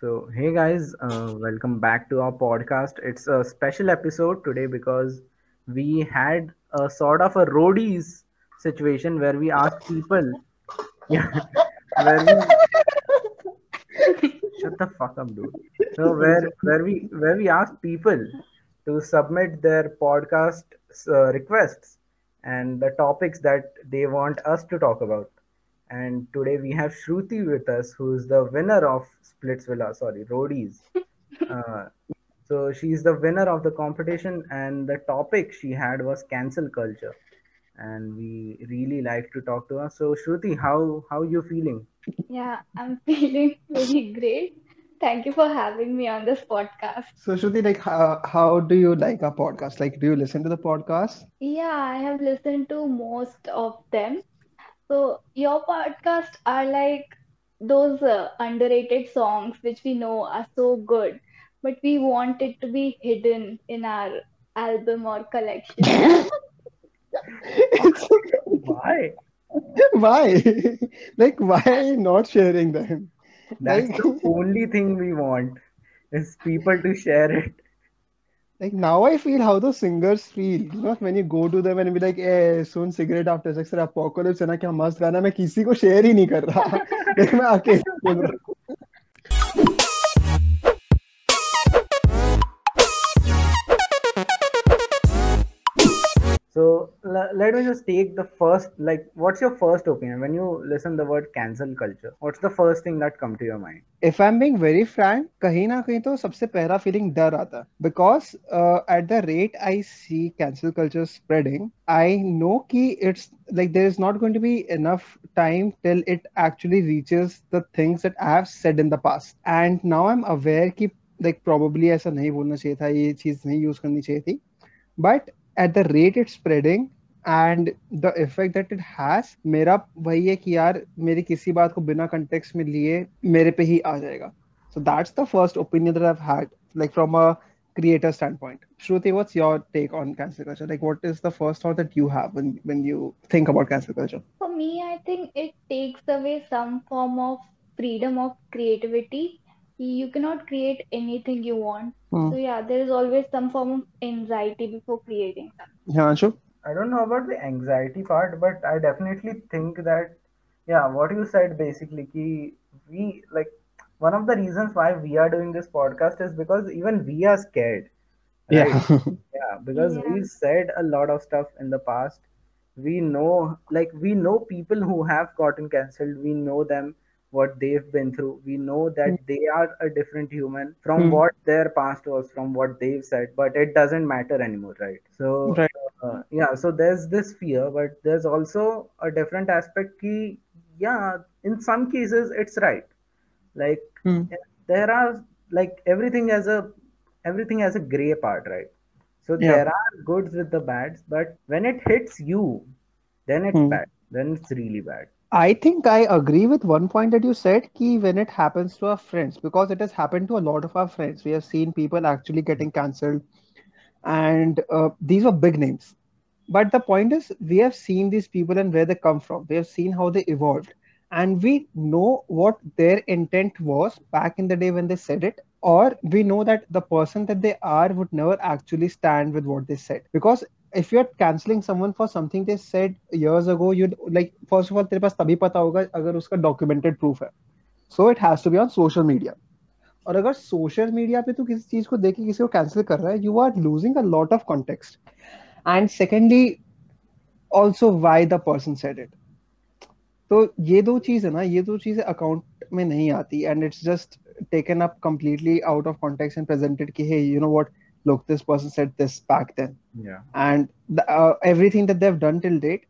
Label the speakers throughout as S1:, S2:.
S1: So, hey guys, uh, welcome back to our podcast. It's a special episode today because we had a sort of a roadies situation where we asked people, yeah, where we shut the fuck up, dude. So where where we where we asked people to submit their podcast uh, requests and the topics that they want us to talk about. And today we have Shruti with us, who's the winner of Splitsvilla, sorry, Roadies. Uh, so she's the winner of the competition, and the topic she had was cancel culture. And we really like to talk to her. So Shruti, how how you feeling?
S2: Yeah, I'm feeling really great. Thank you for having me on this podcast.
S3: So Shruti, like how, how do you like our podcast? Like, do you listen to the podcast?
S2: Yeah, I have listened to most of them. So your podcasts are like those uh, underrated songs which we know are so good, but we want it to be hidden in our album or collection.
S1: Why?
S3: why? Like, why are you not sharing them?
S1: That's
S3: Like,
S1: the only thing we want is people to share it.
S3: Like now I feel how the singers feel. You know, when you go to them and be like, "Hey, soon cigarette after sex, तेरा apocalypse है ना क्या मस्त गाना मैं किसी को share ही नहीं कर रहा मैं अकेले सुन रहा हूँ
S1: So l- let me just take the first, like, what's your first opinion when you listen the word cancel culture? What's the first thing that come to your mind?
S3: If I'm being very frank, कहीं ना कहीं तो सबसे पहला feeling डर आता है because uh, at the rate I see cancel culture spreading, I know कि it's like there is not going to be enough time till it actually reaches the things that I have said in the past. And now I'm aware कि like probably ऐसा नहीं बोलना चाहिए था ये चीज नहीं यूज करनी चाहिए थी but at the rate it's spreading and the effect that it has मेरा वही है कि यार मेरी किसी बात को बिना context में लिए मेरे पे ही आ जाएगा so that's the first opinion that I've had like from a creator standpoint Shruti what's your take on cancel culture like what is the first thought that you have when when you think about cancel culture
S2: For me, I think it takes away some form of freedom of creativity. You cannot create anything you want.
S3: Hmm.
S2: So yeah, there is always some form of anxiety before creating something.
S3: yeah Anshu
S1: I don't know about the anxiety part, but I definitely think that, yeah, what you said basically, ki we like one of the reasons why we are doing this podcast is because even we are scared, right?
S3: yeah
S1: Yeah, because
S2: Yeah.
S1: we've said a lot of stuff in the past. We know, like, we know people who have gotten cancelled. We know them, what they've been through. We know that they are a different human from
S3: Hmm.
S1: what their past was, from what they've said, but it doesn't matter anymore, right? So,
S3: right
S1: uh, yeah, so there's this fear, but there's also a different aspect. Ki, yeah, in some cases, it's right. Like,
S3: Hmm.
S1: there are, like, everything has a everything has a gray part, right? So
S3: yeah
S1: there are goods with the bads, but when it hits you, then it's
S3: Hmm.
S1: bad. Then it's really bad.
S3: I think I agree with one point that you said, ki when it happens to our friends, because it has happened to a lot of our friends. We have seen people actually getting cancelled, and uh, these were big names. But the point is, we have seen these people and where they come from. We have seen how they evolved, and we know what their intent was back in the day when they said it, or we know that the person that they are would never actually stand with what they said. Because if you're canceling someone for something they said years ago, you'd like first of all, तेरे पास तभी पता होगा अगर उसका documented proof है. So it has to be on social media. और अगर सोशल मीडिया पे तू किसी चीज़ को देख के किसी को कैंसिल कर रहा है you are losing a lot of context and secondly also why the person said it तो ये दो चीज़ है ना ये दो चीज़ें अकाउंट में नहीं आती and it's just taken up completely out of context and presented कि hey you know what look this person said this back then
S1: Yeah.
S3: and the, uh, everything that they've done till date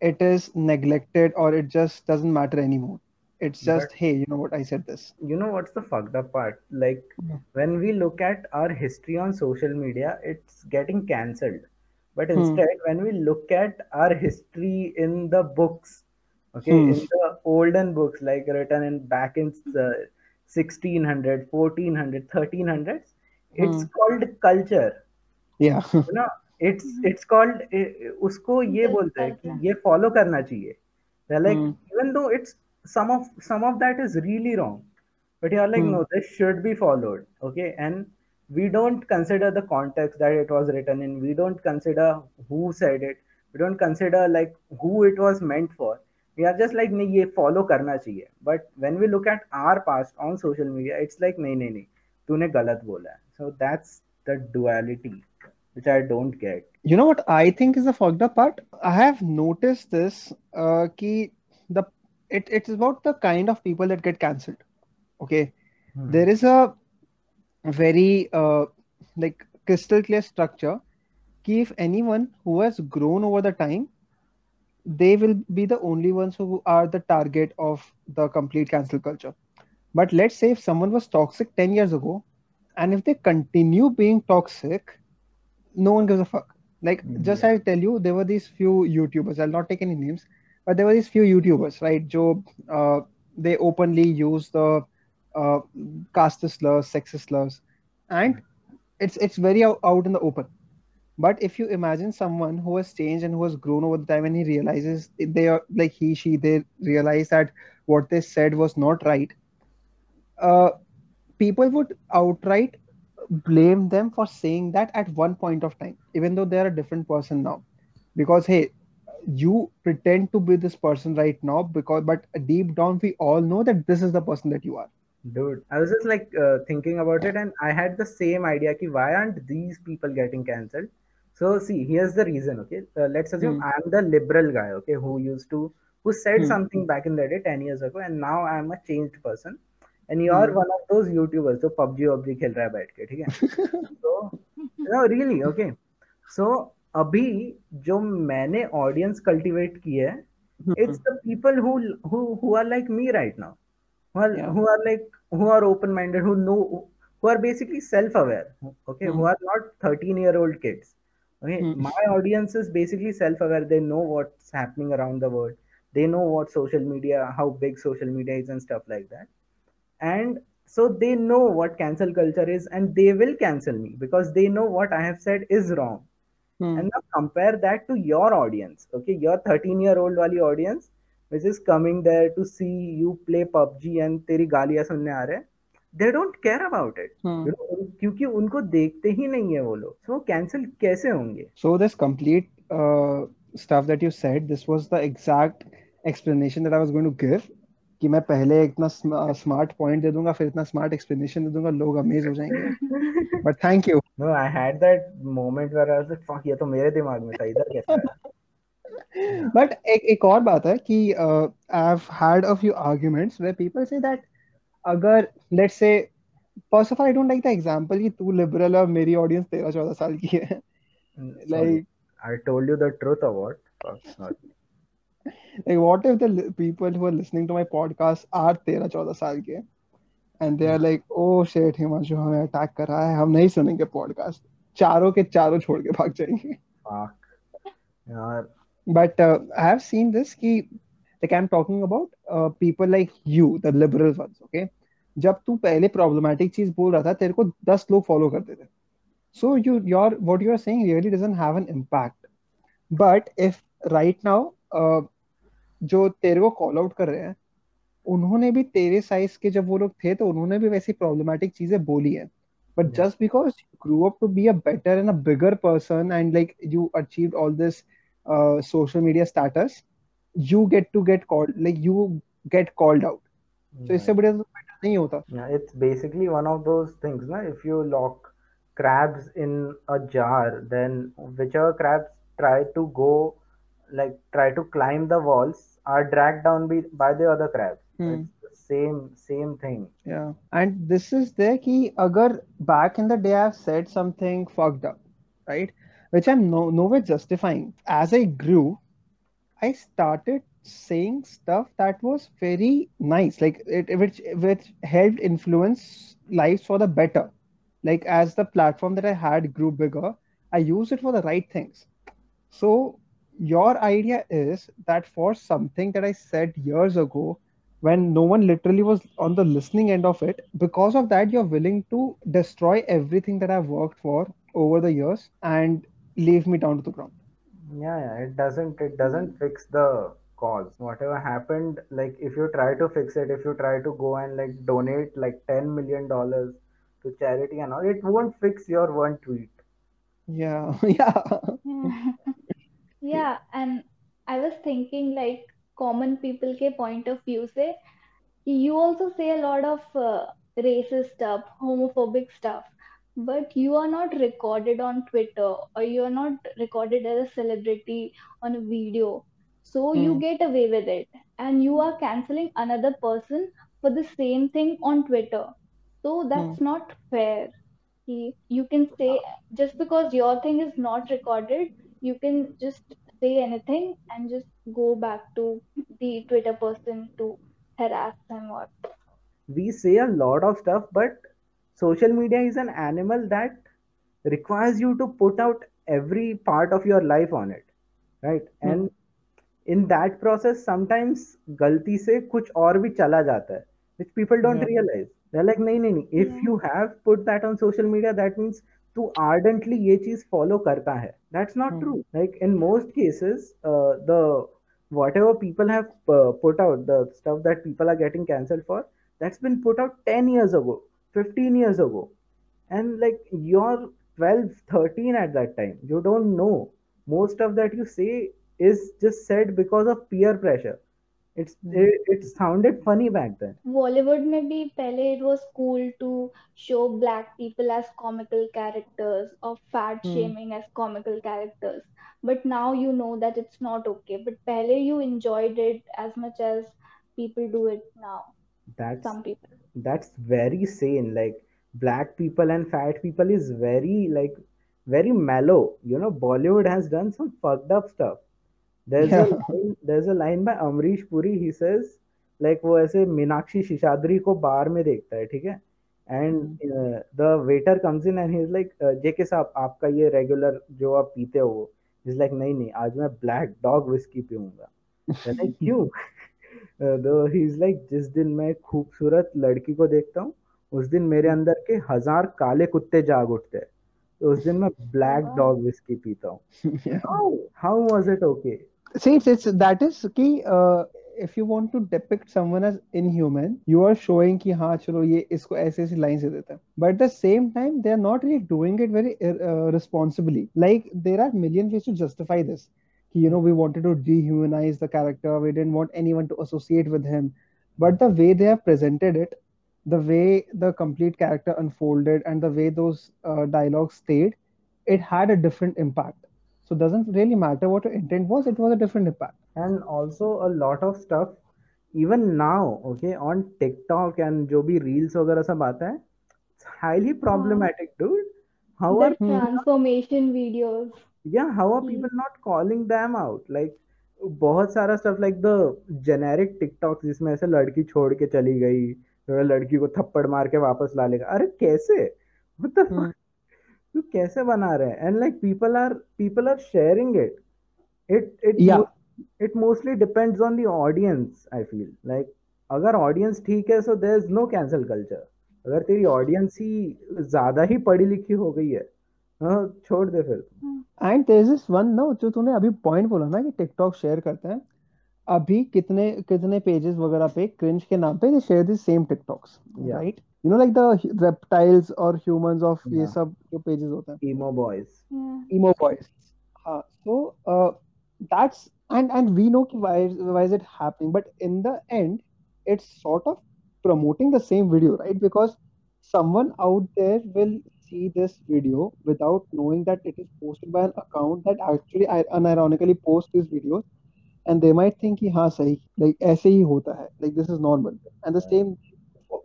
S3: it is neglected or it just doesn't matter anymore it's
S1: But
S3: just hey you know what i said this
S1: you know what's the fucked up part? Like
S3: Yeah.
S1: when we look at our history on social media, it's getting cancelled. But
S3: Hmm.
S1: instead, when we look at our history in the books, okay,
S3: Hmm.
S1: in the olden books, like written in back in uh, 1600, 1400, 1300s, it's
S3: Hmm.
S1: called culture.
S3: yeah
S1: you know it's it's called eh, उसको ये बोलते हैं कि ये follow करना चाहिए
S3: Hmm.
S1: even though it's some of some of that is really wrong but you're like
S3: Hmm.
S1: no this should be followed okay and we don't consider the context that it was written in we don't consider who said it we don't consider like who it was meant for we are just like नहीं ये follow करना चाहिए but when we look at our past on social media it's like नहीं नहीं नहीं तूने गलत बोला है so that's the duality which I don't get
S3: You know what I think is the fucked up part? I have noticed this, uh, ki the it it's about the kind of people that get cancelled. Okay,
S1: Hmm.
S3: there is a very uh, like crystal clear structure. Ki if anyone who has grown over the time, they will be the only ones who are the target of the complete cancel culture. But let's say if someone was toxic 10 years ago, and if they continue being toxic, no one gives a fuck. Like, just I'll tell you, there were these few YouTubers, I'll not take any names, but there were these few YouTubers, right? Joe, uh, they openly use the uh, caste slurs, sexist slurs, and it's it's very out, out in the open. But if you imagine someone who has changed and who has grown over the time and he realizes they are like he, she, they realize that what they said was not right, uh, people would outright blame them for saying that at one point of time, even though they're a different person now. Because hey, you pretend to be this person right now because but deep down we all know that this is the person that you are.
S1: Dude, I was just like uh, thinking about it, and I had the same idea ki why aren't these people getting cancelled? So see, here's the reason. Okay, uh, let's assume
S3: Hmm.
S1: I'm the liberal guy. Okay, who used to who said
S3: Hmm.
S1: something back in the day ten years ago, and now I'm a changed person. And you're
S3: Hmm.
S1: one of those YouTubers जो PUBG वब्जी खेल रहा है बैठ के ठीक है तो no really okay so अभी जो मैंने ऑडियंस कल्टीवेट की है it's
S3: Hmm.
S1: the people who who who are like me right now who are
S3: Yeah.
S1: who are like who are open minded who know who are basically self aware okay who
S3: Hmm.
S1: who are not 13 year old kids okay
S3: mm-hmm.
S1: my audience is basically self aware they know what's happening around the world they know what social media how big social media is and stuff like that and so they know what cancel culture is and they will cancel me because they know what i have said is wrong
S3: Hmm.
S1: and now compare that to your audience okay your 13 year old wali audience which is coming there to see you play PUBG and तेरी गालियां सुनने आ रहे हैं they don't care about it
S3: Hmm.
S1: you know, उन- क्योंकि उनको देखते ही नहीं है वो लोग so कैंसिल कैसे होंगे
S3: So this complete uh, stuff that you said, this was the exact explanation that I was going to give. कि मैं पहले इतना स्मार्ट पॉइंट दे दूँगा फिर इतना स्मार्ट एक्सप्लेनेशन दे दूँगा लोग अमेज हो जाएँगे। But thank you
S1: no I had that moment where I was like fuck ये तो मेरे दिमाग में था इधर कैसे
S3: बट एक एक और बात है कि I have had a few arguments where people say that अगर let's say first of all I don't like the example कि तू लिबरल और मेरी ऑडियंस 13 14 साल की है। Like
S1: I told you the truth or what fuck sorry.
S3: like what if the people who are listening to my podcast are 13 14 साल के? And they are like oh shit Himanshu हमें attack कर रहा है। हम नहीं सुनेंगे पॉडकास्ट चारों के चारों छोड़ के भाग जाएँगे।
S1: यार।
S3: But I have seen this कि like I am talking about people like you the liberal ones okay जब तू पहले प्रॉब्लमेटिक चीज़ बोल रहा था तेरे को 10 लोग फॉलो करते थे। So you your what you are saying really doesn't have an impact but if right now जो तेरे को कॉल आउट कर रहे हैं उन्होंने भी तेरे साइज़ के जब वो लोग थे तो उन्होंने भी वैसी प्रॉब्लमेटिक चीज़ें बोली है। But just because grew up to be a better and a bigger person and like you achieve all this social media status you get to get called like you get called out
S1: तो
S3: इससे बढ़िया तो better नहीं होता।
S1: It's basically one of those things ना if you lock crabs in a jar then whichever crabs try to go like try to climb the walls are dragged down by, by the other crabs.
S3: Hmm.
S1: Same same thing.
S3: Yeah, and this is the key. agar back in the day I've said something fucked up, right? Which I'm no nowhere justifying. As I grew, I started saying stuff that was very nice, like it which which helped influence lives for the better. Like as the platform that I had grew bigger, I used it for the right things. So your idea is that for something that I said years ago, when no one literally was on the listening end of it, because of that, you're willing to destroy everything that I've worked for over the years and leave me down to the ground.
S1: Yeah, yeah. It doesn't it doesn't fix the cause. Whatever happened, like if you try to fix it, if you try to go and like donate like ten million dollars to charity and all, it won't fix your one tweet.
S3: Yeah, yeah.
S2: Hmm. Yeah. And I was thinking like common people के point of view से you also say a lot of uh, racist stuff, homophobic stuff, but you are not recorded on Twitter or you are not recorded as a celebrity on a video. So you
S3: Hmm.
S2: get away with it, and you are canceling another person for the same thing on Twitter. So that's not fair. You you can say just because your thing is not recorded, you can just say anything and just go back to the Twitter person to harass them or.
S1: We say a lot of stuff, but social media is an animal that requires you to put out every part of your life on it, right?
S3: Mm-hmm.
S1: And in that process, sometimes galti se kuch aur bhi chala jata hai, which people don't
S3: yeah.
S1: realize. They're like, no, no, no. If
S2: yeah.
S1: you have put that on social media, that means to ardently ये चीज़ follow करता है। That's not true like in most cases the whatever people have put out the stuff that people are getting cancelled for that's been put out ten years ago fifteen years ago and like you are twelve thirteen at that time you don't know most of that you say is just said because of peer pressure it's
S3: hmm.
S1: it, it, sounded funny back then.
S2: Bollywood maybe pehle it was cool to show black people as comical characters or fat
S3: mm.
S2: shaming as comical characters. But now you know that it's not okay. But pehle you enjoyed it as much as people do it now.
S1: That's
S2: some people.
S1: that's very sane. Like black people and fat people is very like very mellow. You know bollywood has done some fucked up stuff. There's
S3: yeah.
S1: a line, there's a line by Amrish Puri. He says like वो ऐसे मीनाक्षी शिशाद्री को बार में देखता है ठीक है? And the waiter comes in and he is like JK साहब आपका ये रेगुलर जो आप पीते हो इज़ लाइक नहीं नहीं आज मैं ब्लैक डॉग विस्की पीऊँगा. लाइक क्यों? दो ही इज़ लाइक जिस दिन मैं खूबसूरत लड़की को देखता हूँ उस दिन मेरे अंदर के हज़ार काले कुत्ते जाग उठते हैं। तो उस दिन मैं ब्लैक डॉग विस्की पीता हूँ। How was it okay
S3: see it's, it's that is key uh, if you want to depict someone as inhuman you are showing ki ha chalo ye isko aise aise lines de deta but at the same time they are not really doing it very uh, uh responsibly. Like there are million ways to justify this. You know we wanted to dehumanize the character. We didn't want anyone to associate with him. But the way they have presented it the way the complete character unfolded and the way those uh, dialogues stayed it had a different impact. So it doesn't really matter what your intent was, it was a different impact.
S1: and also a lot of stuff even now okay on TikTok and जो भी reels वगैरह सब आता है it's highly problematic dude how
S2: The
S1: are
S3: Hmm.
S2: transformation videos.
S1: yeah how are
S2: Hmm.
S1: people not calling them out like बहुत सारा stuff like the generic TikTok जिसमें ऐसे लड़की छोड़ के चली गई लड़की को थप्पड़ मार के वापस ला लेगा अरे कैसे
S3: Hmm.
S1: fuck तू कैसे बना रहे हैं? And like people are people are sharing it. It it
S3: Yeah.
S1: mo- it mostly depends on the audience i feel. Like अगर ऑडियंस ठीक है so there is no cancel culture अगर तेरी ऑडियंस ही ज़्यादा ही पढ़ी लिखी हो गई है हाँ छोड़ दे फिर।
S3: And there is this one ना जो तूने अभी पॉइंट बोला ना कि टिकटॉक शेयर करते हैं अभी कितने कितने पेजेस वगैरह पे क्रिंज के नाम पे they share the same TikToks
S1: Yeah.
S3: Right you know like the reptiles और ह्यूमंस ऑफ ये
S1: Yeah.
S3: सब जो पेजेस होते हैं
S1: emo boys
S2: Yeah.
S3: emo boys हाँ so uh, that's and and we know कि why why is it happening but in the end it's sort of promoting the same video right because someone out there will see this video without knowing that it is posted by an account that actually i- unironically posts these videos and they might think कि हाँ सही like ऐसे ही होता है like this is normal and the same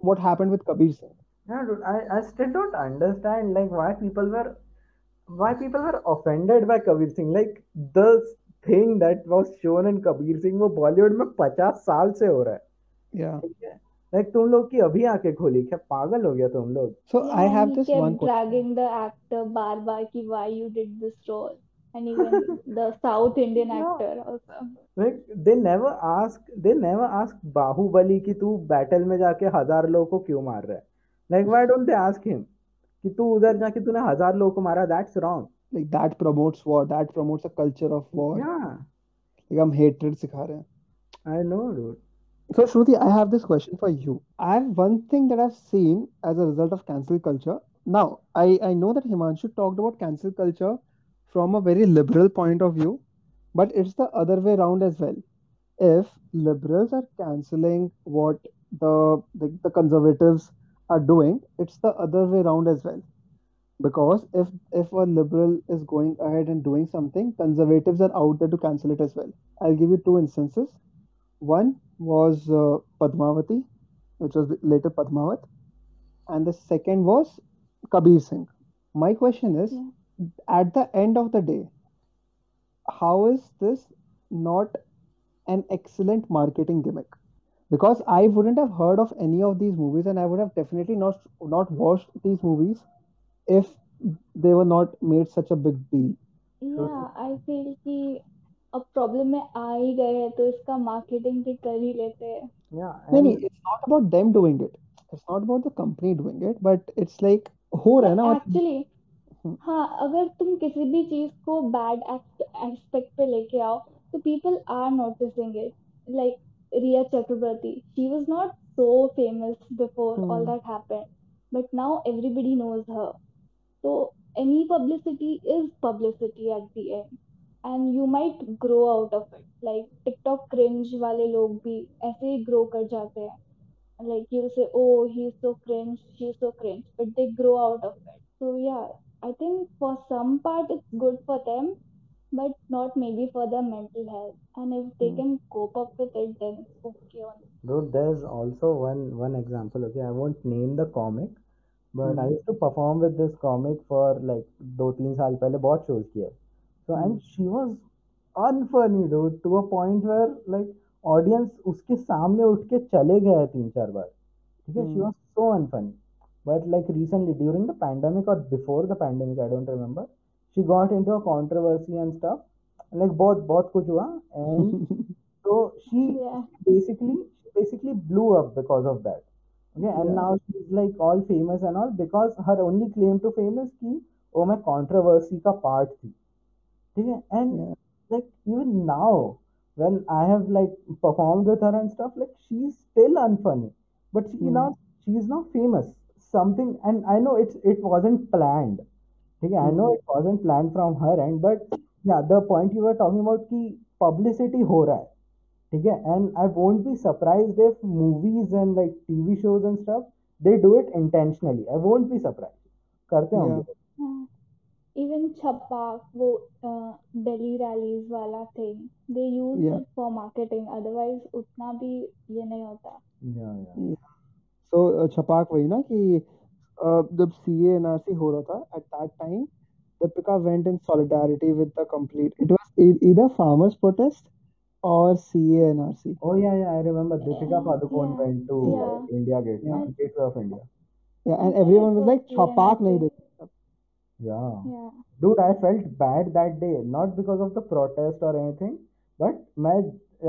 S3: what happened with Kabir Singh
S1: yeah dude i i still don't understand like why people were why people were offended by kabir singh like the thing that was shown in kabir singh वो बॉलीवुड में पचास साल से हो रहा है
S3: yeah
S1: है तुम लोग की अभी आँखें खोली क्या पागल हो गया तुम लोग
S3: so
S2: yeah,
S3: I
S2: have
S3: this one question
S2: dragging the actor bar bar ki why you did this role. And even the South Indian
S1: Yeah.
S2: actor also.
S1: like they never ask they never ask Baahubali कि तू battle में जाके हज़ार लोगों को क्यों मार रहा है like why don't they ask him कि तू उधर जाके तूने हज़ार लोगों को मारा that's wrong
S3: like that promotes war that promotes a culture of war
S1: yeah
S3: like हम hatred सिखा रहे हैं
S1: I know, dude.
S3: So, Shruti, I have this question for you. I have one thing that I've seen as a result of cancel culture. Now, I, I know that Himanshu talked about cancel culture from a very liberal point of view, but it's the other way around as well. If liberals are canceling what the, the, the conservatives are doing, it's the other way around as well. Because if if a liberal is going ahead and doing something, conservatives are out there to cancel it as well. I'll give you two instances. One was uh, Padmavati, which was later Padmavat, and the second was Kabir Singh. My question is,
S2: Yeah
S3: at the end of the day, how is this not an excellent marketing gimmick? Because I wouldn't have heard of any of these movies, and I would have definitely not not watched these movies if they were not made such a big deal.
S2: या I feel कि अब problem में आ ही गए हैं तो इसका marketing भी कर ही लेते हैं
S1: Yeah,
S3: No, no,
S1: and
S3: it's not about them doing it. It's not about the company doing it, but it's like हो रहा है
S2: बट
S3: ना और
S2: एक्चुअली
S3: हम्म,
S2: हाँ अगर तुम किसी भी चीज को बैड एस्पेक्ट पे लेके आओ तो people are noticing it like Rhea Chakraborty she was not so famous before all
S3: hmm,
S2: that happened but now everybody knows her So any publicity is publicity at the end. And you might grow out of it. Like TikTok cringe वाले लोग भी ऐसे ही grow कर जाते हैं. Like you'll say, oh, he's so cringe, she's so cringe, but they grow out of it. So yeah, I think for some part it's good for them, but not maybe for their mental health. And if they
S3: hmm,
S2: can cope up with it, then it's okay on.
S1: dude, there's also one one example. Okay, I won't name the comic, but I
S3: hmm,
S1: used to perform with this comic for like दो तीन साल पहले बहुत shows किए. So
S3: hmm,
S1: and she was unfunny, dude, to a point where like audience उसके सामने उठ के चले गए हैं तीन चार बार. ठीक है, she
S3: hmm,
S1: was so unfunny. but like recently during the pandemic or before the pandemic i don't remember she got into a controversy and stuff. And like both both kuch hua. And so she
S2: yeah.
S1: basically she basically blew up because of that. Okay? And
S3: yeah.
S1: now she's like all famous and all because her only claim to fame is ki oh my controversy ka part thi. Theek and like even now when i have like performed with her and stuff like she's still unfunny. But she mm.
S3: she
S1: is now famous something and i know it's it wasn't planned. Okay i know
S3: hmm.
S1: it wasn't planned from her end but yeah the point you were talking about the publicity ho raha hai, and i won't be surprised if movies and like tv shows and stuff they do it intentionally. I won't be surprised. Karte
S3: yeah.
S2: Even Chhapaak wo uh, delhi rallies wala thing they use it for marketing. Otherwise utna bhi ye nahi hota.
S1: yeah, yeah.
S3: सो छपाक वही ना कि जब सी A N R सी हो रहा था at that time Deepika went in solidarity with the complete it was either farmers protest और C N R C
S1: oh yeah yeah I remember Deepika Padukone went to India Gate gate of India
S3: yeah and everyone was like Chhapaak नहीं देख
S1: yeah dude I felt bad that day not because of the protest और anything but मैं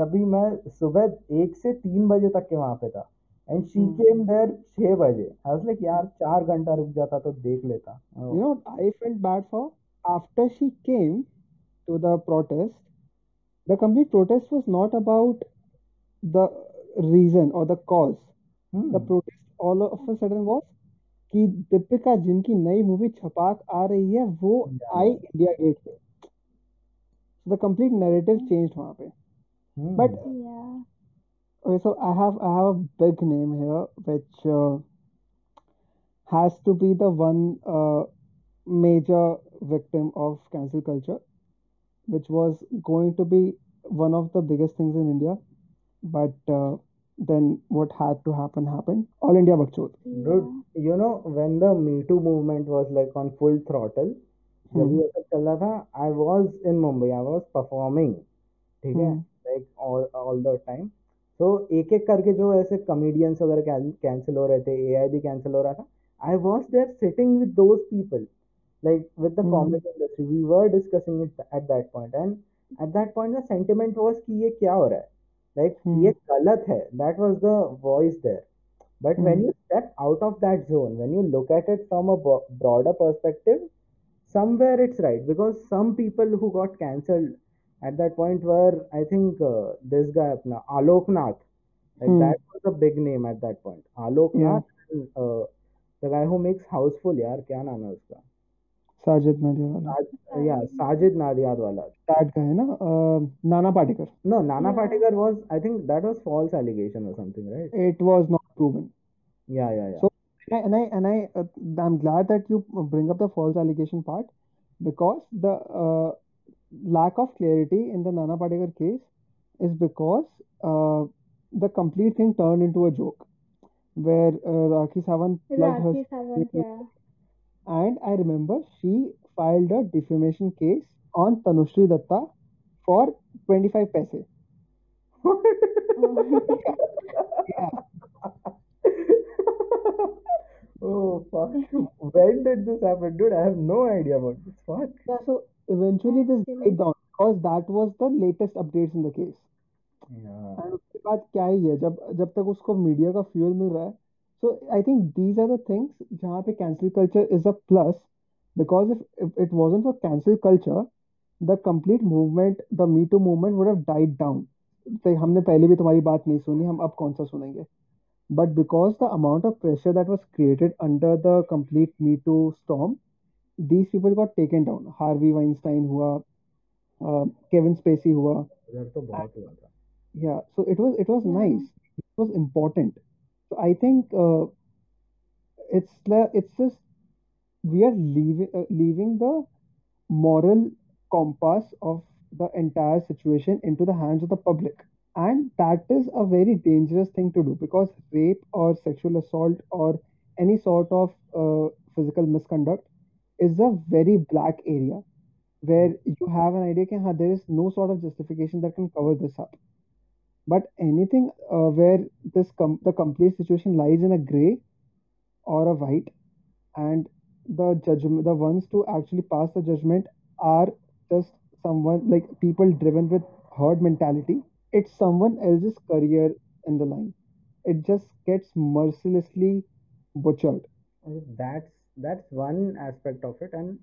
S1: अभी मैं सुबह एक से तीन बजे तक के वहाँ पे था।
S3: एंड
S1: शी केम देयर बजे। आई वाज लाइक यार घंटा रुक जाता तो देख लेता।
S3: You know I felt bad for after she came to the protest the complete protest was not about the reason और the cause the protest all of a sudden was कि दीपिका जिनकी नई मूवी छपाक आ रही है वो आई इंडिया गेट पे। The complete narrative change वहाँ पे।
S1: hmm.
S2: But
S3: okay, so I have I have a big name here which uh, has to be the one uh, major victim of cancel culture which was going to be one of the biggest things in India but uh, then what had to happen happened all India Bakchod
S1: Dude,
S2: Yeah.
S1: you know, when the Me Too movement was like on full throttle, जब
S3: hmm
S1: ये सब चल रहा था, I was in Mumbai, I was performing, ठीक है,
S3: hmm
S1: like all all the time. तो एक एक करके जो ऐसे कॉमेडियंस वगैरह कैंसिल हो रहे थे एआई भी कैंसिल हो रहा था। I was there sitting with those people like with the comedy industry we were discussing it at that point and at that point the sentiment was कि ये क्या हो रहा है? Like like,
S3: hmm.
S1: ये गलत है। That was the voice there but when you step out of that zone when you look at it from a broader perspective somewhere it's right because some people who got cancelled at that point where I think uh, this guy apna Alok Nath, like
S3: Hmm.
S1: that was a big name at that point. Alok
S3: Yeah.
S1: Nath and uh, the guy who makes Houseful, यार क्या नाम है उसका?
S3: Sajid Nadiawala.
S1: Saj, yeah, Sajid Nadiadwala.
S3: That guy, na? Uh, Nana Patekar.
S1: No, Nana
S2: Yeah.
S1: Patekar was, I think that was false allegation or something, right?
S3: It was not proven.
S1: Yeah, yeah, yeah.
S3: So, and I, and I, and I uh, I'm glad that you bring up the false allegation part because the uh, lack of clarity in the Nana Patekar case is because uh, the complete thing turned into a joke where uh, Rakhi Sawant plugged her
S2: Sawant, yeah.
S3: and I remember she filed a defamation case on Tanushree Dutta for 25 paise.
S2: Oh.
S3: Yeah.
S1: Oh fuck. When did this happen? Dude, I have no idea about this. Fuck.
S3: Yeah, so eventually this died down because that was the latest updates in the case and उसके बाद क्या ही है जब जब तक उसको media का fuel मिल रहा है so I think these are the things जहाँ पे cancel culture is a plus because if it wasn't for cancel culture the complete movement the me too movement would have died down हमने पहले भी तुम्हारी बात नहीं सुनी हम अब कौन सा सुनेंगे? But because the amount of pressure that was created under the complete Me Too storm, these people got taken down Harvey Weinstein हुआ uh, Kevin Spacey हुआ
S1: उधर तो बहुत हुआ था.
S3: yeah so it was it was
S2: Yeah.
S3: nice it was important so i think uh, it's the it's just we are leaving uh, leaving the moral compass of the entire situation into the hands of the public and that is a very dangerous thing to do because rape or sexual assault or any sort of uh, physical misconduct is a very black area where you have an idea that there is no sort of justification that can cover this up but anything uh, where this com- the complete situation lies in a gray or a white, and the judgment, the ones to actually pass the judgment are just someone like people driven with herd mentality. It's someone else's career in the line. It just gets mercilessly butchered.
S1: That's that's one aspect of it. And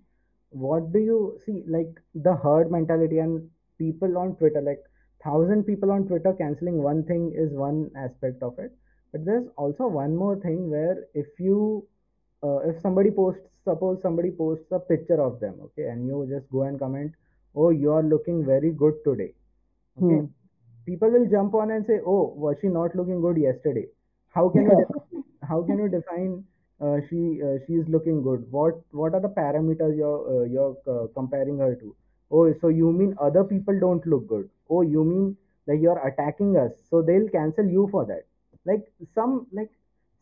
S1: what do you see? Like the herd mentality and people on Twitter, like thousand people on Twitter canceling one thing is one aspect of it. But there's also one more thing where if you uh, if somebody posts, suppose somebody posts a picture of them, okay, and you just go and comment, oh, you are looking very good today, okay,
S3: Hmm.
S1: people will jump on and say, "Oh, was she not looking good yesterday? How can you
S3: Yeah.
S1: define, how can you define she uh, she is looking good? What what are the parameters you're uh, you're uh, comparing her to? Oh, so you mean other people don't look good? Oh, you mean that you're attacking us? So they'll cancel you for that. Like some like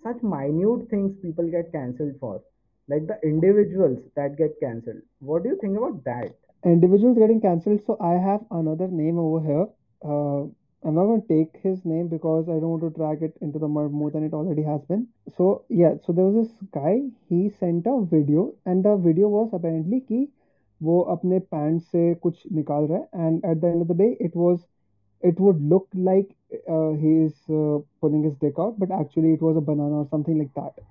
S1: such minute things people get cancelled for, like the individuals that get cancelled. What do you think about that?
S3: individuals getting cancelled. So I have another name over here. Uh, I'm not going to take his name because I don't want to drag it into the mud more than it already has been. So yeah, so there was this guy. He sent a video, and the video was apparently कि वो अपने pant से कुछ निकाल रहा है, and at the end of the day, it was it would look like uh, he's uh, pulling his dick out, but actually it was a banana or something like that.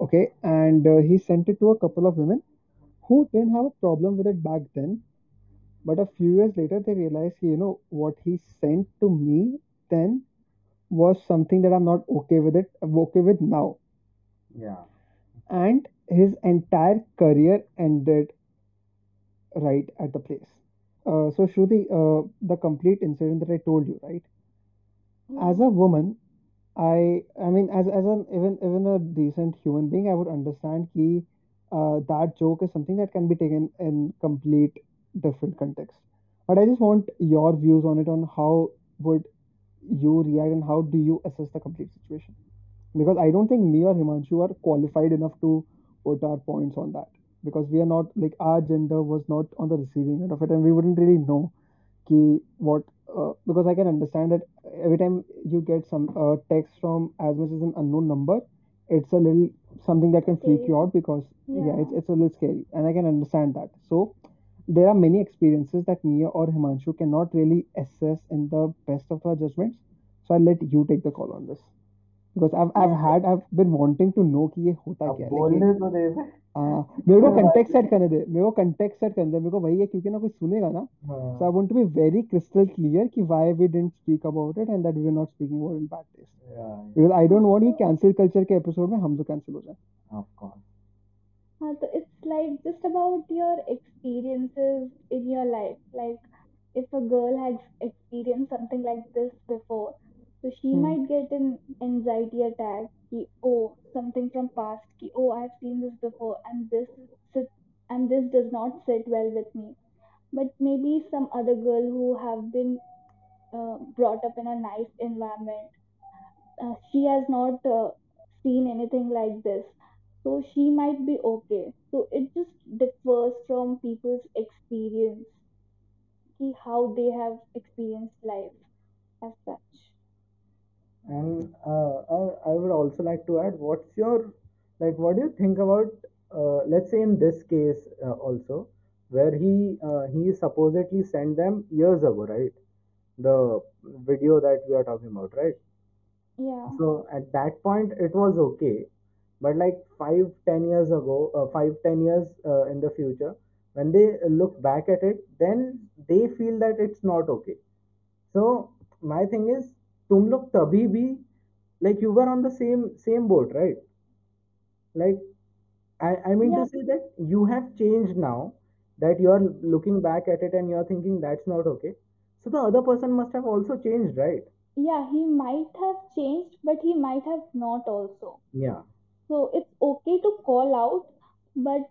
S3: Okay, and uh, he sent it to a couple of women who didn't have a problem with it back then. but a few years later, they realized, you know, what he sent to me then was something that I'm not okay with it, I'm okay with now.
S1: Yeah.
S3: And his entire career ended right at the place. Uh, so, Shruti, uh, the complete incident that I told you, right? As a woman, I, I mean, as as an even even a decent human being, I would understand कि uh, that joke is something that can be taken in complete different context. But I just want your views on it, on how would you react and how do you assess the complete situation? Because I don't think me or Himanshu are qualified enough to put our points on that. Because we are not like our gender was not on the receiving end of it, and we wouldn't really know ki what uh, because I can understand that every time you get some uh, text from as much as an unknown number, it's a little something that can freak you out because yeah, it's
S2: Yeah.
S3: it's a little scary, and I can understand that. So there are many experiences that Mia or Himanshu cannot really assess in the best of our judgments. So I'll let you take the call on this. because I've I've
S2: Yeah,
S3: had I've been wanting to know कि ये होता
S1: अब
S3: क्या है like ये
S1: बोलने तो दे बे।
S3: आ, मेरे को
S1: हाँ
S3: कंटेक्ट सेट करने दे मेरे को कंटेक्ट सेट करने दे मेरे को वही है क्योंकि ना कोई सुनेगा ना so I want to be very crystal clear कि why we didn't speak about it and that we are not speaking about it in bad taste
S1: yeah,
S3: because I don't want कि cancel culture के episode में हम तो cancel हो जाए
S1: of course.
S2: हाँ, तो it's like just about your experiences in your life. Like if a girl has experienced something like this before, so she
S3: Hmm.
S2: might get an anxiety attack. Ki, oh, something from past. Ki, oh, I've seen this before, and this sit, and this does not sit well with me. But maybe some other girl who have been uh, brought up in a nice environment uh, she has not uh, seen anything like this so she might be okay so it just differs from people's experience ki how they have experienced life as such
S1: And uh, I, I would also like to add, what's your like? What do you think about? Uh, let's say in this case uh, also, where he uh, he supposedly sent them years ago, right? The video that we are talking about, right?
S2: yeah
S1: So at that point, it was okay, but like five ten years ago uh, five ten years uh, in the future when they look back at it then they feel that it's not okay. So my thing is tum look tabhi bhi like you were on the same same boat right? Like i i mean
S2: yeah.
S1: to say that you have changed now that you are looking back at it and you are thinking that's not okay. So the other person must have also changed right?
S2: Yeah he might have changed but he might have not also.
S1: Yeah.
S2: so it's okay to call out but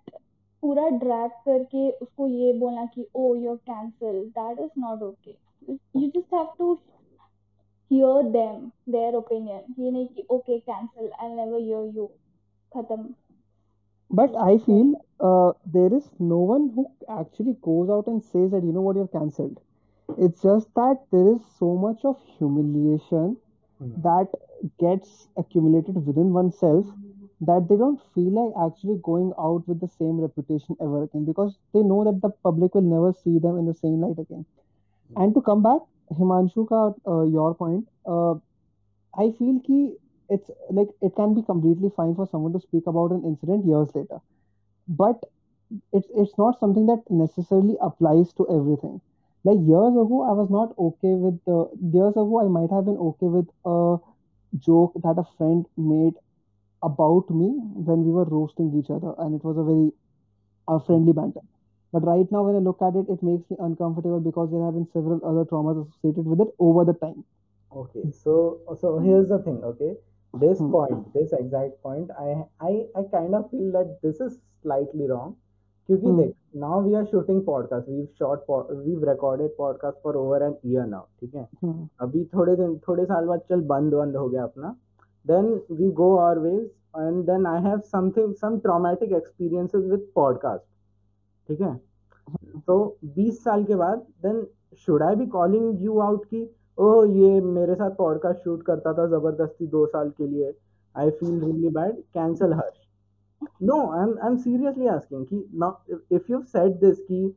S2: पूरा drag करके उसको ये बोलना कि ओ you're cancelled that is not okay you you just have to hear them their opinion ये नहीं कि okay cancel I'll never hear you खत्म
S3: But
S2: so
S3: I
S2: so
S3: feel uh, there is no one who actually goes out and says that, you know what, you're cancelled. It's just that there is so much of humiliation
S1: Hmm.
S3: that gets accumulated within oneself that they don't feel like actually going out with the same reputation ever again because they know that the public will never see them in the same light again. And to come back, Himanshu, ka, uh, your point, uh, I feel ki it's like it can be completely fine for someone to speak about an incident years later, but it's it's not something that necessarily applies to everything. Like years ago, I was not okay with the years ago I might have been okay with a joke that a friend made about me when we were roasting each other, and it was a very a friendly banter. But right now, when I look at it, it makes me uncomfortable because there have been several other traumas associated with it over the time.
S1: Okay, so so here's the thing, okay? This
S3: Hmm.
S1: point, this exact point, I I I kind of feel that this is slightly wrong. क्योंकि
S3: Hmm.
S1: देख now we are shooting podcast, we've shot po- we've recorded podcast for over an year now, ठीक है?
S3: Hmm.
S1: अभी थोड़े दिन थोड़े साल बाद चल बंद बंद हो गया अपना then we go our ways and then I have something some traumatic experiences with podcast ठीक है तो 20 साल के बाद then should I be calling you out कि ओह ये मेरे साथ पॉडकास्ट शूट करता था ज़बरदस्ती दो साल के लिए I feel really bad cancel Harsh no I am I am seriously asking कि इफ़ यू सेड दिस कि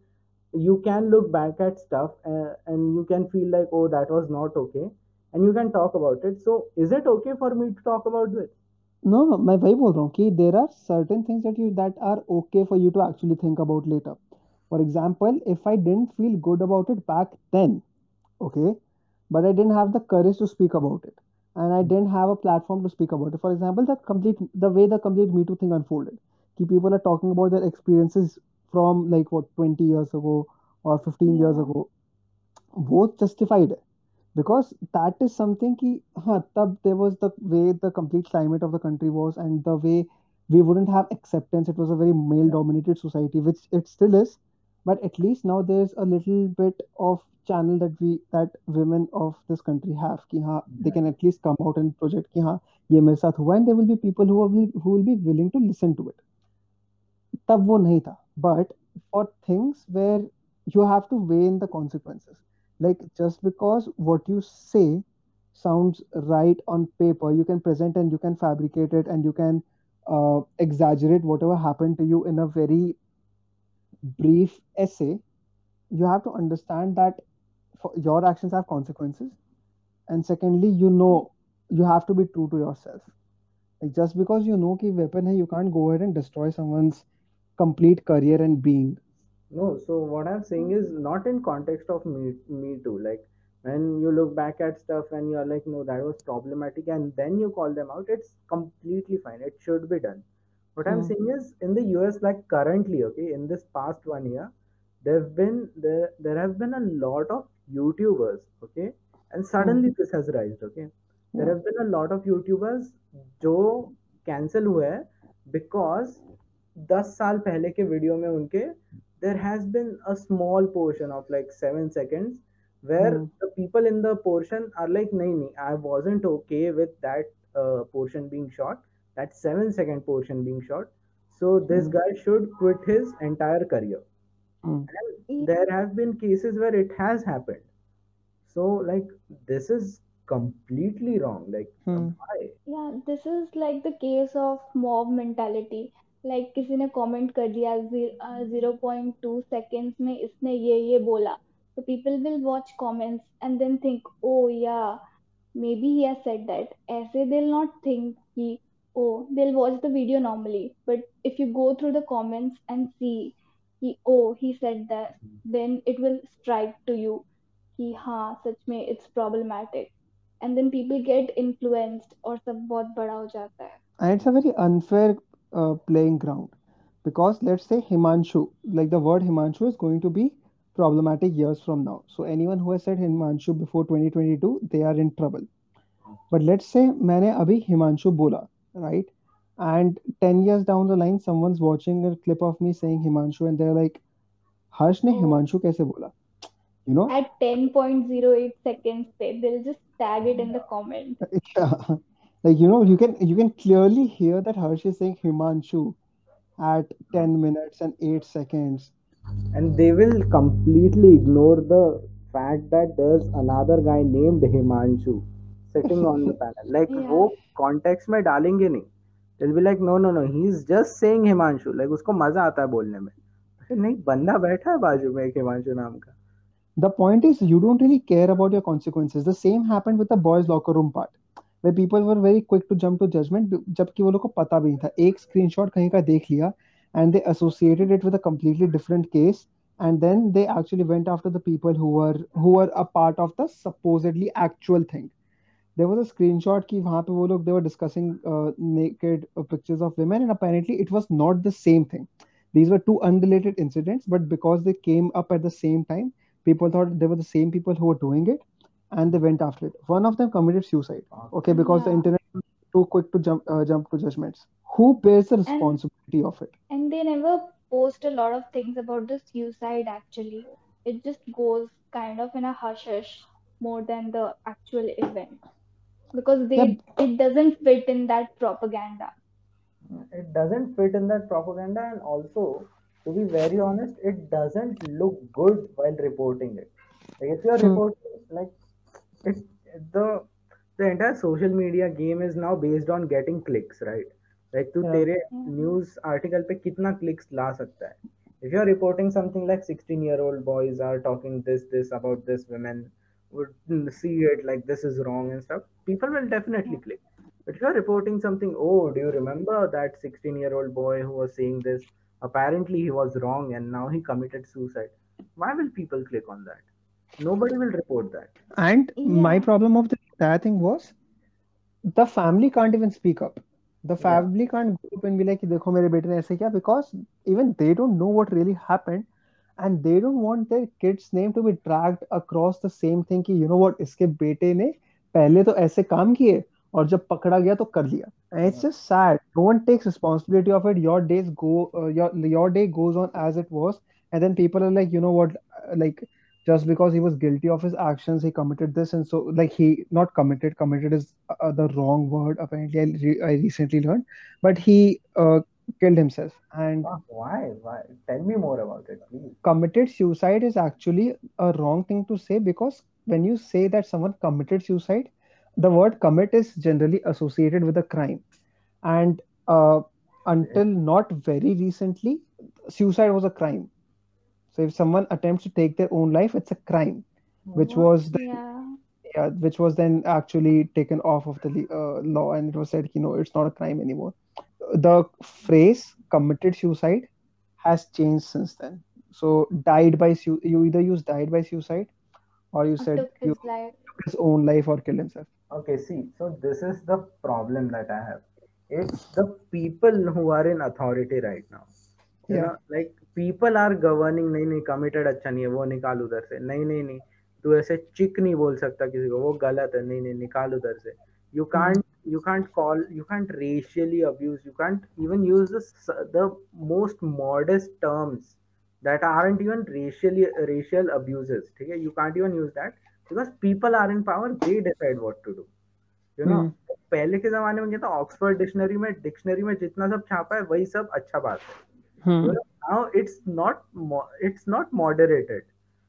S1: can look back at stuff uh, and you can feel like oh that was not okay and you can talk about it so is it okay for me to talk about this
S3: No, no, मैं वही बोल रहा हूँ कि there are certain things that you that are okay for you to actually think about later. For example, if I didn't feel good about it back then, okay, but I didn't have the courage to speak about it, and I didn't have a platform to speak about it. For example, the complete the way the complete Me Too thing unfolded, कि people are talking about their experiences from like what 20 years ago or 15 years
S2: yeah
S3: ago, वो justified है because that is something ki, huh, tab there was the way the complete climate of the country was and the way we wouldn't have acceptance. It was a very male dominated society which it still is. But at least now there's a little bit of channel that we that women of this country have ki, huh, they can at least come out and project ki, huh, ye mere saath hua, and there will be people who will, who will be willing to listen to it. tab wo nahi tha. but for things where you have to weigh in the consequences like just because what you say sounds right on paper you can present and you can fabricate it and you can uh, exaggerate whatever happened to you in a very brief essay you have to understand that your actions have consequences and secondly you know you have to be true to yourself. Like just because you know कि weapon है, you can't go ahead and destroy someone's complete career and being.
S1: No, so what I'm saying is not in context of me, me too. Like when you look back at stuff and you're like, no, that was problematic, and then you call them out, it's completely fine. It should be done. What I'm
S3: Hmm.
S1: saying is in the US, like currently, okay, in this past one year, there've been there there have been a lot of YouTubers, okay, and
S3: Hmm.
S1: suddenly this has raised, okay. There
S3: Yeah.
S1: have been a lot of YouTubers जो cancel हुए हैं because दस साल पहले के video में उनके there has been a small portion of like seven seconds where
S3: Hmm.
S1: the people in the portion are like nahi nahi I wasn't okay with that uh, portion being shot that seven second portion being shot so this
S3: Hmm.
S1: guy should quit his entire career and there have been cases where it has happened so like this is completely wrong like
S3: Hmm.
S1: why
S2: Yeah, this is like the case of mob mentality. Like like, किसी ने comment कर दिया zero point two seconds में इसने ये ये बोला। तो people will watch comments and then think oh yeah maybe he has said that ऐसे दिल नॉट थिंक कि ओ they'll watch the video normally but if you go through the comments and see कि ओ he said that then it will strike to you कि हाँ सच में it's problematic and then people get influenced और सब बहुत बड़ा हो जाता है।
S3: And it's a very unfair Uh, playing ground. Because let's say himanshu like the word himanshu is going to be problematic years from now. So anyone who has said himanshu before 2022 they are in trouble. But let's say maine abhi himanshu bola right? And 10 years down the line someone's watching a clip of me saying himanshu and they're like harsh
S2: ne
S3: himanshu kaise bola you know?
S2: At 10.08 seconds they will just tag it in the comment.
S3: Yeah Like you know, you can you can clearly hear that Harsh is saying Himanshu at 10 minutes and 8 seconds.
S1: and they will completely ignore the fact that there's another guy named Himanshu sitting on the panel. Like
S2: Yeah.
S1: वो context में डालेंगे नहीं. They'll be like no no no he's just saying Himanshu. Like उसको मजा आता है बोलने में. अरे नहीं बंदा बैठा है बाजू में एक हिमांशु नाम का.
S3: The point is, you don't really care about your consequences. The same happened with the boys' locker room part, where people were very quick to jump to judgment, जबकि वो लोग को पता भी नहीं था. एक screenshot कहीं का देख लिया, and they associated it with a completely different case, and then they actually went after the people who were who were a part of the supposedly actual thing. there was a screenshot कि वहाँ पे वो लोग they were discussing uh, naked uh, pictures of women and apparently it was not the same thing. These were two unrelated incidents, but because they came up at the same time, people thought they were the same people who were doing it, and they went after it. One of them committed suicide. Okay, because the internet was too quick to jump uh, jump to judgments. Who bears the
S2: and
S3: responsibility of it?
S2: and they never post a lot of things about the suicide actually it just goes kind of in a hush hush more than the actual event because they
S3: Yeah,
S2: it doesn't fit in that propaganda
S1: It doesn't fit in that propaganda, and also, to be very honest, it doesn't look good while reporting it. Like if you're
S3: Hmm.
S1: reporting, like it's the the entire social media game is now based on getting clicks, right? Like to
S3: yeah.
S2: Mm-hmm.
S1: news article pe kitna clicks la sakta hai. If you're reporting something like 16 year old boys are talking this this about this women would see it like this is wrong and stuff, people will definitely
S2: yeah.
S1: click. But if you're reporting something, oh, do you remember that 16 year old boy who was saying this? Apparently he was wrong and now he committed suicide. Why will people click on that? Nobody will report that.
S3: And my
S2: yeah
S3: problem of the entire thing was the family can't even speak up. The
S1: Yeah.
S3: family can't go up and be like, देखो मेरे बेटे ने ऐसे किया because even they don't know what really happened and they don't want their kid's name to be dragged across the same thing कि you know what इसके बेटे ने पहले तो ऐसे काम किए और जब पकड़ा गया तो कर लिया and it's just sad no one takes responsibility of it your days go uh, your your day goes on as it was and then people are like you know what uh, like just because he was guilty of his actions he committed this and so like he not committed committed is uh, the wrong word apparently I, re- I recently learned but he uh, killed himself and
S1: Why? Why? Tell me more about it, please.
S3: committed suicide is actually a wrong thing to say because when you say that someone committed suicide the word commit is generally associated with a crime and uh, until not very recently suicide was a crime so if someone attempts to take their own life it's a crime which
S1: What?
S3: was the
S2: yeah
S3: yeah, which was then actually taken off of the uh, law, and it was said, you know, it's not a crime anymore. The phrase "committed suicide" has changed since then. So, died by su- you either use died by suicide or you
S2: Or
S3: said
S2: took
S3: you
S2: his life.
S3: took his own life or killed himself.
S1: Okay, see, so this is the problem that I have. It's the people who are in authority right now. You
S3: Yeah.
S1: know, like people are governing नहीं नहीं committed अच्छा नहीं है वो निकाल उधर से। नहीं नहीं नहीं तू ऐसे चिक नहीं बोल सकता किसी को वो गलत है। नहीं नहीं निकाल उधर से। You can't you can't call you can't racially abuse you can't even use the most modest terms that are aren't even racially racial abuse ठीक है? You can't even use that because people are in power they decide what to do you know पहले के जमाने में क्या था Oxford dictionary में dictionary में जितना सब छापा है वही सब अच्छा बात है. हम्म। तो now it's not mo- it's not moderated.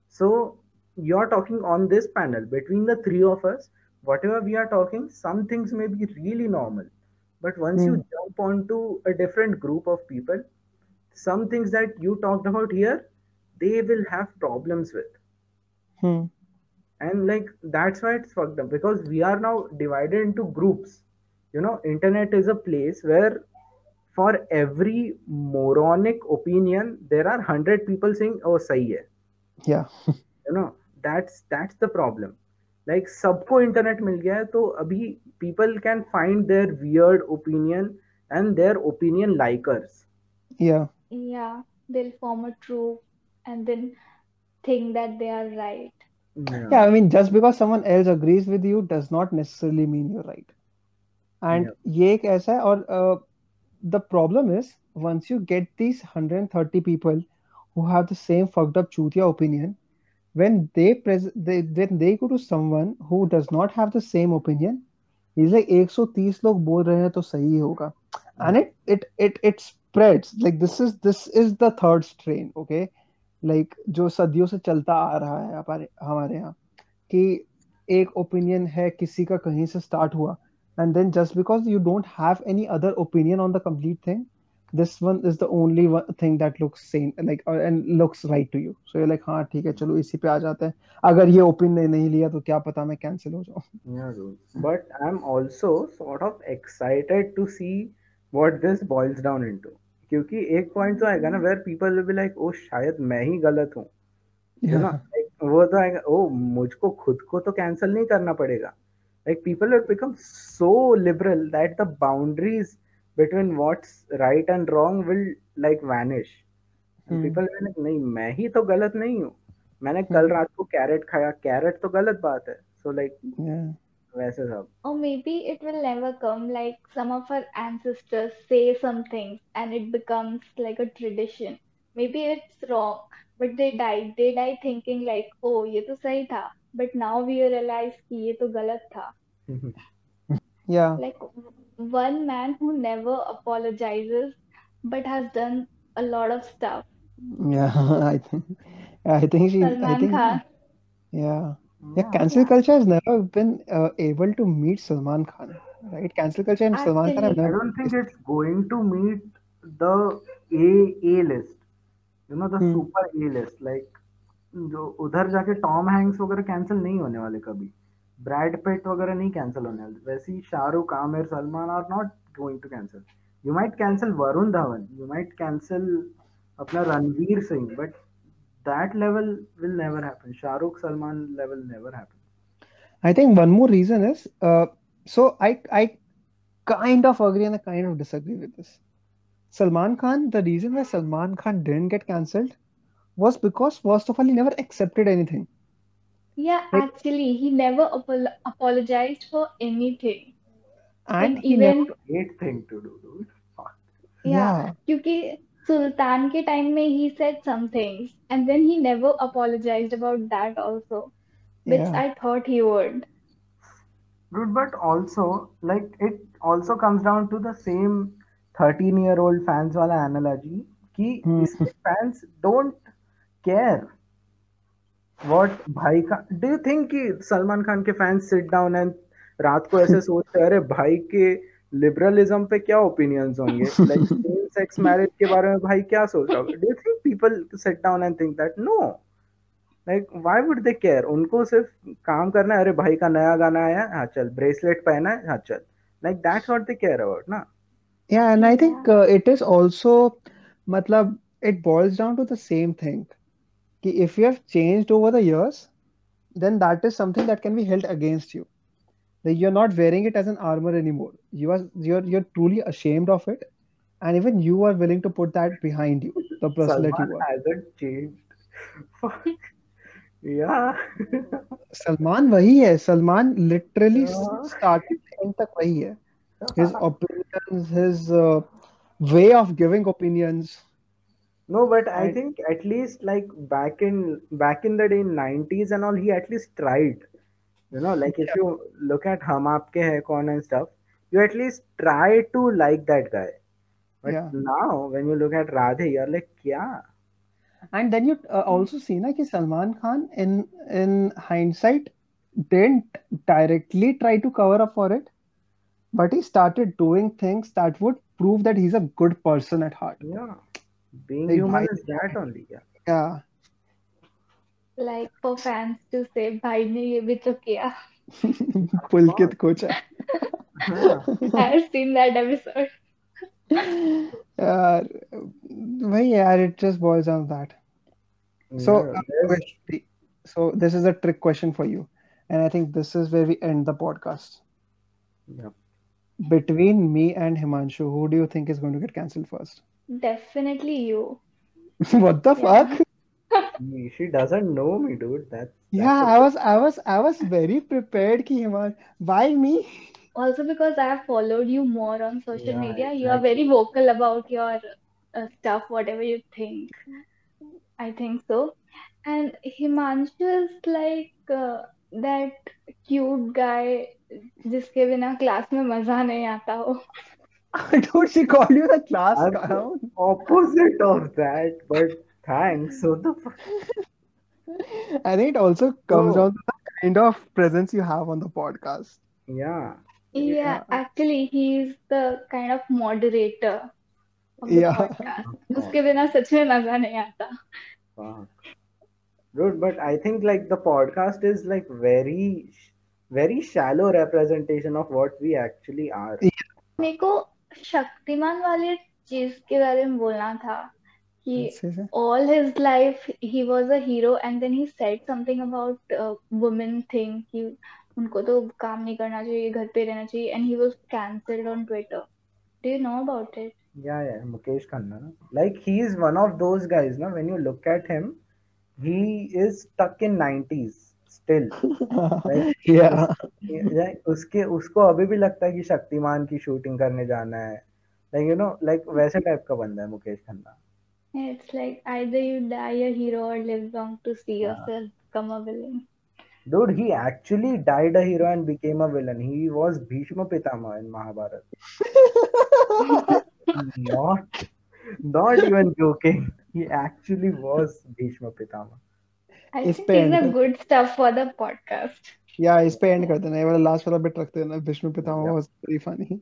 S1: So you're talking on this panel. Between the three of us whatever we are talking some things may be really normal. But once you
S3: Hmm.
S1: jump onto a different group of people some things that you talked about here they will have problems with.
S3: Hmm.
S1: and like that's why it's fucked up. Because we are now divided into groups. You know internet is a place where for every moronic opinion there are 100 people saying oh sahi hai
S3: Yeah.
S1: you know that's that's the problem like सबको internet मिल गया है तो अभी people can find their weird opinion and their opinion likers
S3: Yeah.
S2: Yeah, they'll form a troop and then think that they are right.
S1: yeah
S3: Yeah, I mean, just because someone else agrees with you does not necessarily mean you're right. And
S1: yeah
S3: ये एक ऐसा है और uh, the problem is once you get these 130 people who have the same fucked up chutia opinion, when they pres they when they go to someone who does not have the same opinion, he's like 130 लोग बोल रहे हैं तो सही होगा. And it it it it spreads like this is this is the third strain, okay? Like जो सदियों से चलता आ रहा है हमारे हमारे यहाँ कि एक ओपिनियन है किसी का कहीं से स्टार्ट हुआ and then just because you don't have any other opinion on the complete thing this one is the only one thing that looks sane like uh, and looks right to you so you're like हाँ ठीक है चलो इसी पे आ जाते हैं अगर ये ओपिनियन नहीं लिया तो क्या पता मैं कैंसिल हो जाऊँ
S1: Yeah, dude. But I'm also sort of excited to see what this boils down into. क्योंकि एक पॉइंट तो आएगा ना where people will be like oh शायद मैं ही गलत हूँ यू नो
S3: yeah
S1: वो तो आएगा ओ मुझको खुद को तो कैंसिल नहीं करना पड़ेगा like people will become so liberal that the boundaries between what's right and wrong will like vanish
S3: Hmm.
S1: People like नहीं मैं ही तो गलत नहीं हूँ मैंने कल
S3: Hmm.
S1: रात को कैरेट खाया कैरेट तो गलत बात है सो लाइक
S3: yeah
S1: वैसे सब
S2: Or maybe it will never come, like some of our ancestors say some things and it becomes like a tradition. Maybe it's wrong, but they died. They died thinking like, oh, ये तो सही था. But now we realize कि ये तो गलत था.
S3: yeah
S2: Like one man who never apologizes but has done a lot of stuff.
S3: yeah I think I think she I
S2: Salman
S3: think
S2: Khan.
S3: yeah yeah cancel
S2: Yeah,
S3: culture has never been uh, able to meet Salman Khan right cancel culture and Salman Khan have
S2: actually,
S1: I don't think it's going to meet the A A list. You know the
S3: Hmm.
S1: super A list. Like जो उधर जाके Tom Hanks वगैरह cancel नहीं होने वाले कभी। Bread पेट वगैरह नहीं कैंसिल होने वाले। वैसे ही Shahrukh, Aamir, Salman are not going to cancel you might cancel Varun Dhawan you might cancel अपना Ranveer Singh but that level will never happen Shahrukh, Salman level never happen
S3: I think one more reason is so I I kind of agree and kind of disagree with this Salman Khan the reason why Salman Khan didn't get cancelled was because first of all he never accepted anything
S2: yeah actually he never apo- apologized for anything
S3: and, and
S2: even
S1: great thing to do dude
S2: yeah
S3: because
S2: yeah. sultan ke time mein he said some things and then he never apologized about that also which
S3: yeah.
S2: i thought he would
S1: dude but also like it also comes down to the same 13 year old fans wala analogy ki
S3: hmm.
S1: fans don't care? What भाई का do you think कि सलमान खान के fans sit down and रात को ऐसे सोचते अरे भाई के लिबरलिज्म पे क्या ओपिनियंस होंगे? लाइक सेम सेक्स मैरिज के बारे में भाई क्या सोच रहा do you think people sit down and think that no like why would they care उनको सिर्फ़ काम करना है अरे भाई का नया गाना आया है चल ब्रेसलेट पहना है हाँ चल. Like that's what they care about ना?
S3: Yeah, and I
S2: Yeah.
S3: think uh, it is also, matlab, it boils down to the same thing. Ki if you have changed over the years, then that is something that can be held against you. Like you're not wearing it as an armor anymore. You are you're you're truly ashamed of it, and even you are willing to put that behind you, the person that
S1: Salman
S3: you are.
S1: hasn't changed. yeah.
S3: Salman वही है Salman literally
S1: Yeah.
S3: started से end तक वही है his opinions his uh, way of giving opinions
S1: No, but I think at least like back in back in the day in 90s and all, he at least tried. You know, like if you look at Hum Aapke Hai Kaun and stuff, you at least try to like that guy. But
S3: Yeah.
S1: now when you look at Radhe, you're like, yeah.
S3: and then you uh, also see na ki Salman Khan in in hindsight didn't directly try to cover up for it but he started doing things that would prove that he's a good person at heart
S1: Yeah Being
S3: Like,
S1: human
S3: why-
S1: is that only. Yeah.
S3: yeah
S2: Like for fans to say, भाई ने ये भी तो किया.
S3: Pulkit Kocha
S1: हाँ.
S2: I have seen that episode.
S3: यार वही यार it just boils down to that So,
S1: Yeah,
S3: uh,
S1: there's-
S3: wait, so this is a trick question for you, and I think this is where we end the podcast.
S1: yeah.
S3: Between me and Himanshu, who do you think is going to get cancelled first?
S2: Definitely you.
S3: What the
S2: Yeah.
S3: fuck?
S1: She- She doesn't know me, dude. That's,
S3: Yeah,
S1: that's
S3: I
S1: a-
S3: was, I was, I was very prepared. Ki Himanshu, why me?
S2: Also because I have followed you more on social
S1: Yeah,
S2: media, you are
S1: exactly.
S2: very vocal about your uh, stuff, whatever you think. I think so. And Himanshu is like uh, that cute guy जिसके बिना class में मजा नहीं आता हो.
S3: Dude, she called you the class
S1: I'm
S3: clown.
S1: the opposite of that, but thanks. So the fuck.
S3: I think it also comes
S1: Oh.
S3: down to the kind of presence you have on the podcast.
S1: Yeah.
S2: Yeah,
S3: Yeah.
S2: actually he's the kind of moderator of the
S3: Yeah.
S2: podcast. उसके बिना सच में मजा नहीं आता.
S1: Fuck. Dude, but I think like the podcast is like very, very shallow representation of what we actually are.
S2: मेरे को शक्तिमान वाले चीज़ के बारे में बोलना था कि all his life he was a hero and then he said something about women thing कि उनको तो काम नहीं करना चाहिए घर पे रहना चाहिए and he was cancelled on Twitter do you know about it
S1: yeah yeah Mukesh Khanna like he is one of those guys ना when you look at him he is stuck in 90s still उसके उसको अभी भी लगता है कि शक्तिमान की shooting करने जाना है। लाइक यू नो लाइक वैसे टाइप का बंदा है Mukesh Khanna.
S2: It's like either you die a hero or live long to see yourself come a villain
S1: dude he actually died a hero and became a villain he was Bhishma Pitamah in Mahabharat not not even joking he actually was Bhishma
S2: Pitamah
S3: इस पे and
S2: good stuff for the podcast
S3: या इस पे and कर देना ये वाला last वाला बिट रखते हैं ना Vishnu
S1: Pitamah
S3: was very funny